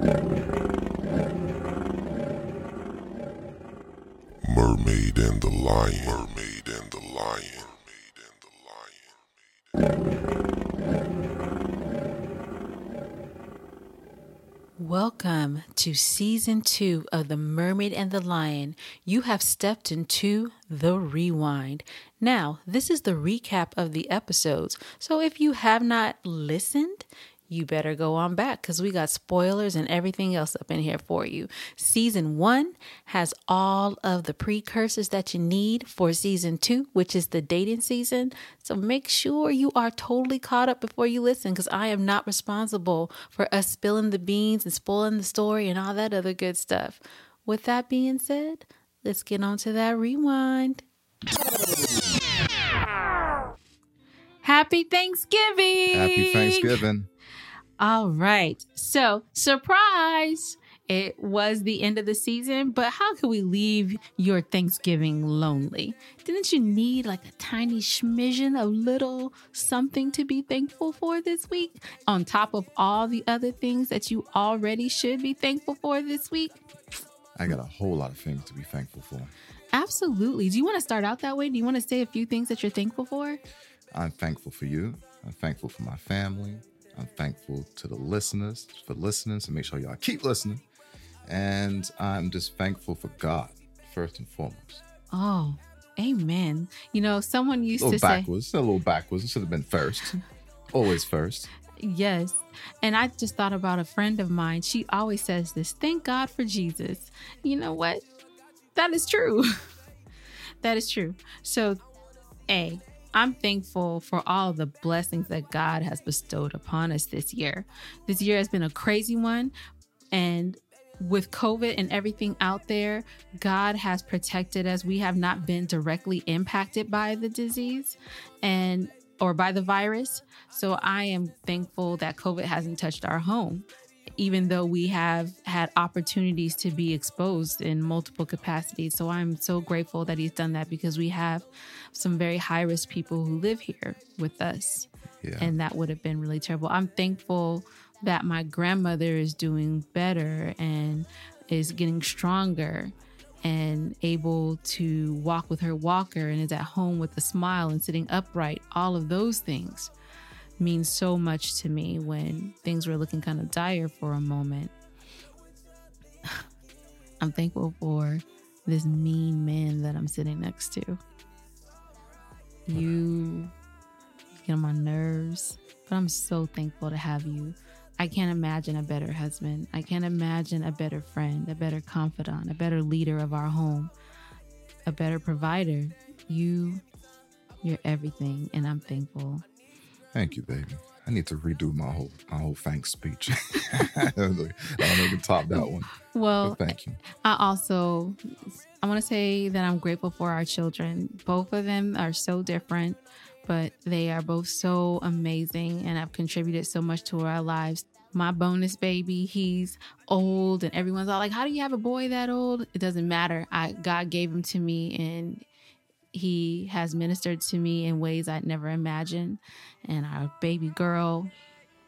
Mermaid and the Lion. Mermaid and the Lion. Welcome to season two of The Mermaid and the Lion. You have stepped into the rewind. Now, this is the recap of the episodes. So if you have not listened, you better go on back because we got spoilers and everything else up in here for you. Season one has all of the precursors that you need for season two, which is the dating season. So make sure you are totally caught up before you listen because I am not responsible for us spilling the beans and spoiling the story and all that other good stuff. With that being said, let's get on to that rewind. Happy Thanksgiving! Happy Thanksgiving. All right. So, surprise. It was the end of the season, but how could we leave your Thanksgiving lonely? Didn't you need like a tiny smidgen of little something to be thankful for this week on top of all the other things that you already should be thankful for this week? I got a whole lot of things to be thankful for. Absolutely. Do you want to start out that way? Do you want to say a few things that you're thankful for? I'm thankful for you. I'm thankful for my family. I'm thankful to the listeners for listening. So make sure y'all keep listening. And I'm just thankful for God, first and foremost. Oh, amen. You know, someone used to say, backwards, a little backwards. It should have been first. Always first. Yes. And I just thought about a friend of mine. She always says this thank God for Jesus. You know what? That is true. that is true. So, A, I'm thankful for all the blessings that God has bestowed upon us this year. This year has been a crazy one. And with COVID and everything out there, God has protected us. We have not been directly impacted by the disease and or by the virus. So I am thankful that COVID hasn't touched our home, even though we have had opportunities to be exposed in multiple capacities. So I'm so grateful that he's done that because we have some very high risk people who live here with us. Yeah. And that would have been really terrible. I'm thankful that my grandmother is doing better and is getting stronger and able to walk with her walker and is at home with a smile and sitting upright. All of those things mean so much to me when things were looking kind of dire for a moment. I'm thankful for this mean man that I'm sitting next to. You get on my nerves, but I'm so thankful to have you. I can't imagine a better husband. I can't imagine a better friend, a better confidant, a better leader of our home, a better provider. You, you're everything, and I'm thankful. Thank you, baby. I need to redo my whole my whole thanks speech. I don't know if can top that one. Well, But thank you. I also I want to say that I'm grateful for our children. Both of them are so different, but they are both so amazing and have contributed so much to our lives. My bonus baby, he's old and everyone's all like, "How do you have a boy that old?" It doesn't matter. I God gave him to me and he has ministered to me in ways I'd never imagined. And our baby girl,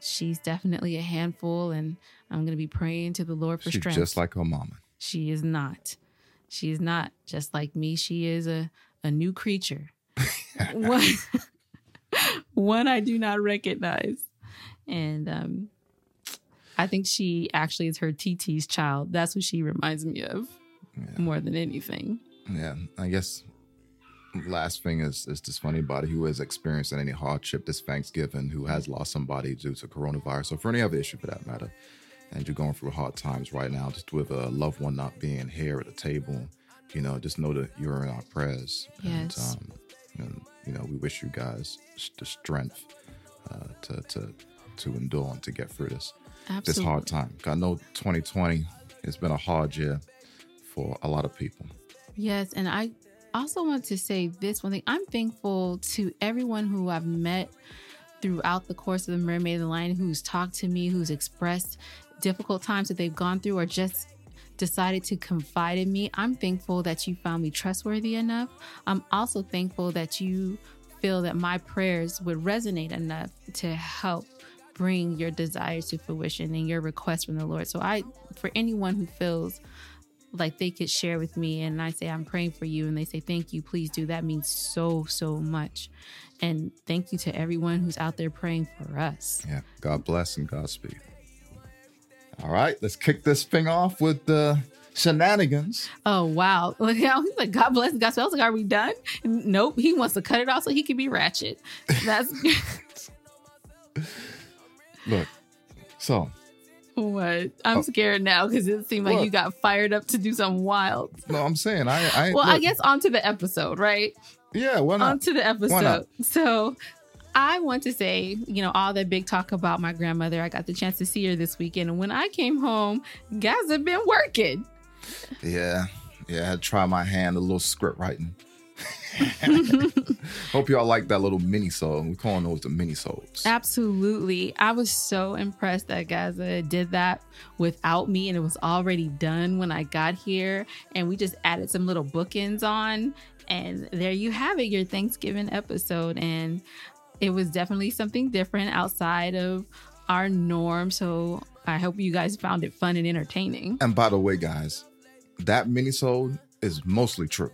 she's definitely a handful and I'm going to be praying to the Lord for strength. She's strength. just like her mama. She is not. She is not just like me. She is a, a new creature. one, one I do not recognize. And um, I think she actually is her TT's child. That's what she reminds me of Yeah. more than anything. Yeah, I guess last thing is is just for anybody who is experiencing any hardship this Thanksgiving, who has lost somebody due to coronavirus, or for any other issue for that matter, and you're going through hard times right now, just with a loved one not being here at the table, you know, just know that you're in our prayers. Yes. And, um, and you know, we wish you guys the strength uh, to to to endure and to get through this this hard time. I know 2020 has been a hard year for a lot of people. Yes, and I also want to say this one thing. I'm thankful to everyone who I've met throughout the course of the Mermaid and the Lion who's talked to me, who's expressed difficult times that they've gone through or just decided to confide in me. I'm thankful that you found me trustworthy enough. I'm also thankful that you feel that my prayers would resonate enough to help bring your desires to fruition and your requests from the Lord. So I for anyone who feels like they could share with me and I say I'm praying for you and they say thank you, please do. That means so so much. And thank you to everyone who's out there praying for us. Yeah. God bless and Godspeed. All right, let's kick this thing off with the shenanigans. Oh wow! Look how he's like, God bless God. So I was like, are we done? Nope. He wants to cut it off so he can be ratchet. That's Look, so what I'm Oh. scared now because it seemed like What? you got fired up to do something wild. no, I'm saying I, I Well, I look, guess onto the episode, right? yeah, why not? Onto the episode. So I want to say, you know, all that big talk about my grandmother. I got the chance to see her this weekend, and when I came home, guys have been working. Yeah, yeah, I had to try my hand a little script writing. Hope y'all like that little mini song. We calling those the mini sodes. Absolutely. I was so impressed that Gazza did that without me and it was already done when I got here. And we just added some little bookends on. And there you have it, your Thanksgiving episode. And it was definitely something different outside of our norm. So I hope you guys found it fun and entertaining. And by the way, guys, that mini sode is mostly true.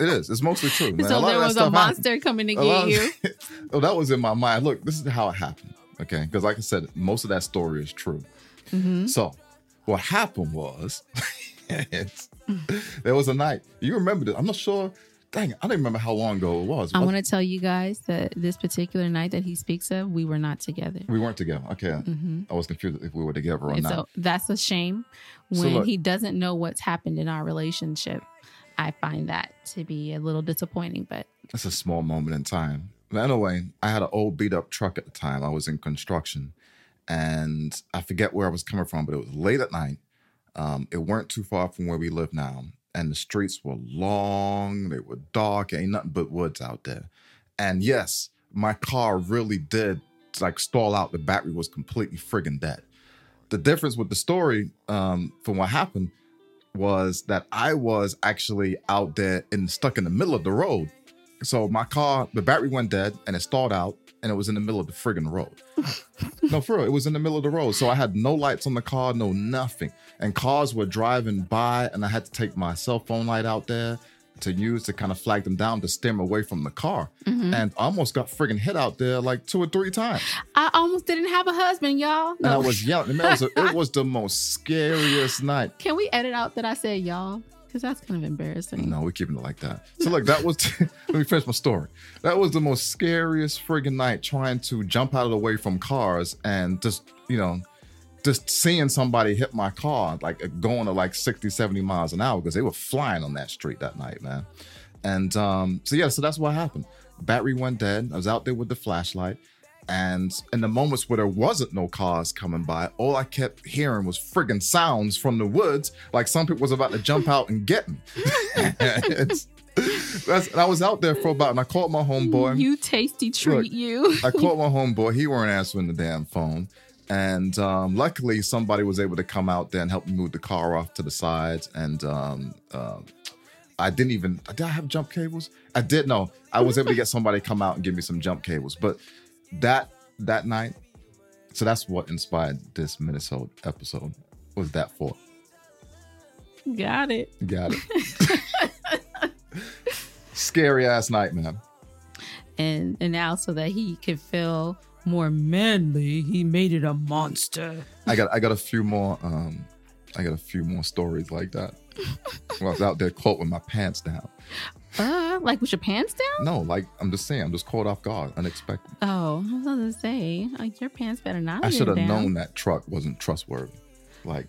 It is. It's mostly true. Man. so there was a monster coming to happened. A lot get you. oh, that was in my mind. Look, this is how it happened. Okay, because like I said, most of that story is true. Mhm. So, what happened was, there was a night. You remember this? I'm not sure. Dang, I don't remember how long ago it was. I want to tell you guys that this particular night that he speaks of, we were not together. we weren't together. Okay, hmm I was confused if we were together or And not. so that's a shame So when look- he doesn't know what's happened in our relationship. I find that to be a little disappointing, but It's a small moment in time. But anyway, I had an old beat up truck at the time. I was in construction and I forget where I was coming from, but it was late at night. Um, it weren't too far from where we live now. And the streets were long, they were dark, ain't nothing but woods out there. And yes, my car really did like stall out. The battery was completely friggin' dead. The difference with the story um, from what happened was that I was actually out there and stuck in the middle of the road. So my car, the battery went dead and it stalled out and it was in the middle of the friggin' road. no, for real, it was in the middle of the road. So I had no lights on the car, no nothing. And cars were driving by and I had to take my cell phone light out there to use to kind of flag them down to steer them away from the car. Mhm. And almost got friggin' hit out there like two or three times. I almost didn't have a husband, y'all. And I was yelling. It was, it was the most scariest night. Can we edit out that I said y'all? Because that's kind of embarrassing. No, we're keeping it like that. So look, that was let me finish my story. That was the most scariest friggin' night trying to jump out of the way from cars and just, you know, just seeing somebody hit my car, like going to like 60, 70 miles an hour because they were flying on that street that night, man. And um, so yeah, so that's what happened. Battery went dead. I was out there with the flashlight. And in the moments where there wasn't no cars coming by, all I kept hearing was friggin' sounds from the woods, like some people was about to jump out and get me. That's, and I was out there for about, and I called my homeboy. You tasty treat, Look, you. I called my homeboy. He weren't answering the damn phone. And um, luckily, somebody was able to come out there and help me move the car off to the sides. And um, um I didn't even, did I have jump cables? I did know. I was able to get somebody to come out and give me some jump cables. But that that night, so that's what inspired this mini sode episode. Was that for? Got it. Got it. Scary ass night, man. And and now so that he could feel more manly, he made it a monster. I got I got a few more um I got a few more stories like that. when I was out there caught with my pants down. Uh, like with your pants down? No, like I'm just saying, I'm just caught off guard, unexpected. Oh, I was gonna say, like your pants better not. I should have known that truck wasn't trustworthy. Like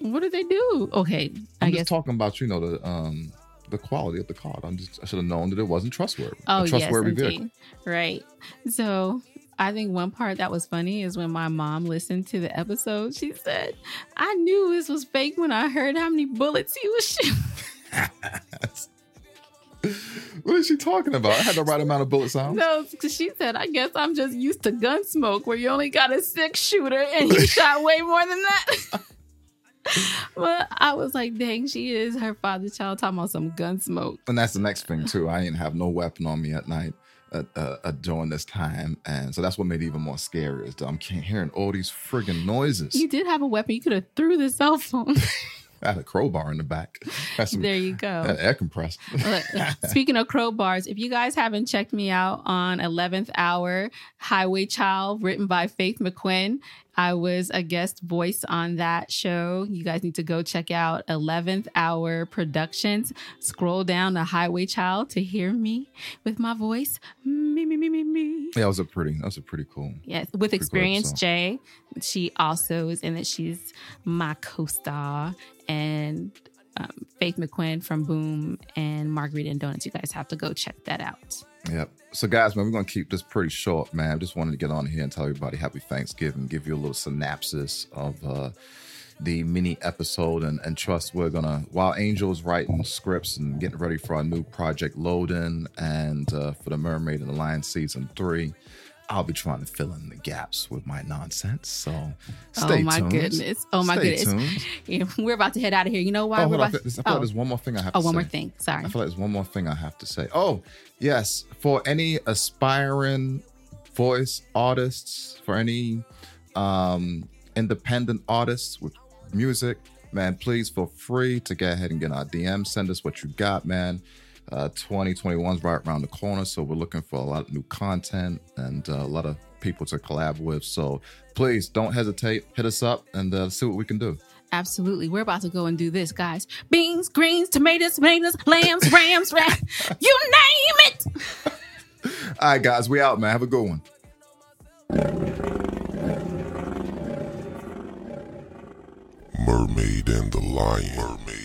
What did they do? Okay, I I'm guess. just talking about you know the um the quality of the car. I'm just I should have known that it wasn't trustworthy. oh a yes, trustworthy indeed. Right. So I think one part that was funny is when my mom listened to the episode. She said, "I knew this was fake when I heard how many bullets he was shooting." what is she talking about? I had the right amount of bullet sounds. No, because she said, "I guess I'm just used to Gunsmoke, where you only got a six shooter and he shot way more than that." but I was like, "Dang, she is her father's child talking about some gun smoke." And that's the next thing too. I didn't have no weapon on me at night. Uh, uh, during this time, and so that's what made it even more scary. Is that I'm hearing all these friggin' noises. You did have a weapon. You could have threw the cell phone. I had a crowbar in the back. There you go. air compressor. Look, Speaking of crowbars, if you guys haven't checked me out on 11th Hour Highway Child, written by Faith McQuinn, I was a guest voice on that show. You guys need to go check out 11th Hour Productions. Scroll down to Highway Child to hear me with my voice. Me, me, me, me, me. yeah, that was a pretty. That was a pretty cool. Yes, with cool Experience episode. J. She also is in it. She's my co star. And um, Faith McQuinn from Boom and Margarita and Donuts. You guys have to go check that out. Yep. So, guys, man, we're gonna keep this pretty short, man. I just wanted to get on here and tell everybody Happy Thanksgiving, give you a little synopsis of uh, the mini episode, and, and trust we're gonna while Angel's writing scripts and getting ready for our new project Loading and uh, for the Mermaid and the Lion season three. I'll be trying to fill in the gaps with my nonsense. So stay oh my tuned. goodness. Oh my Stay goodness. Yeah, We're about to head out of here. You know why? Oh, We're on. about I feel like oh, there's one more thing I have oh, to one say. more thing. Sorry. I feel like there's one more thing I have to say. Oh, yes. For any aspiring voice artists, for any um, independent artists with music, man, please feel free to go ahead and get our DM. Send us what you got, man. Uh, 2021 is right around the corner, so we're looking for a lot of new content and uh, a lot of people to collab with. So please don't hesitate. Hit us up and uh, see what we can do. Absolutely. We're about to go and do this, guys. Beans, greens, tomatoes, tomatoes, lambs, rams, ram. You name it. All right, guys, we out, man. Have a good one. Mermaid and the Lion. Mermaid.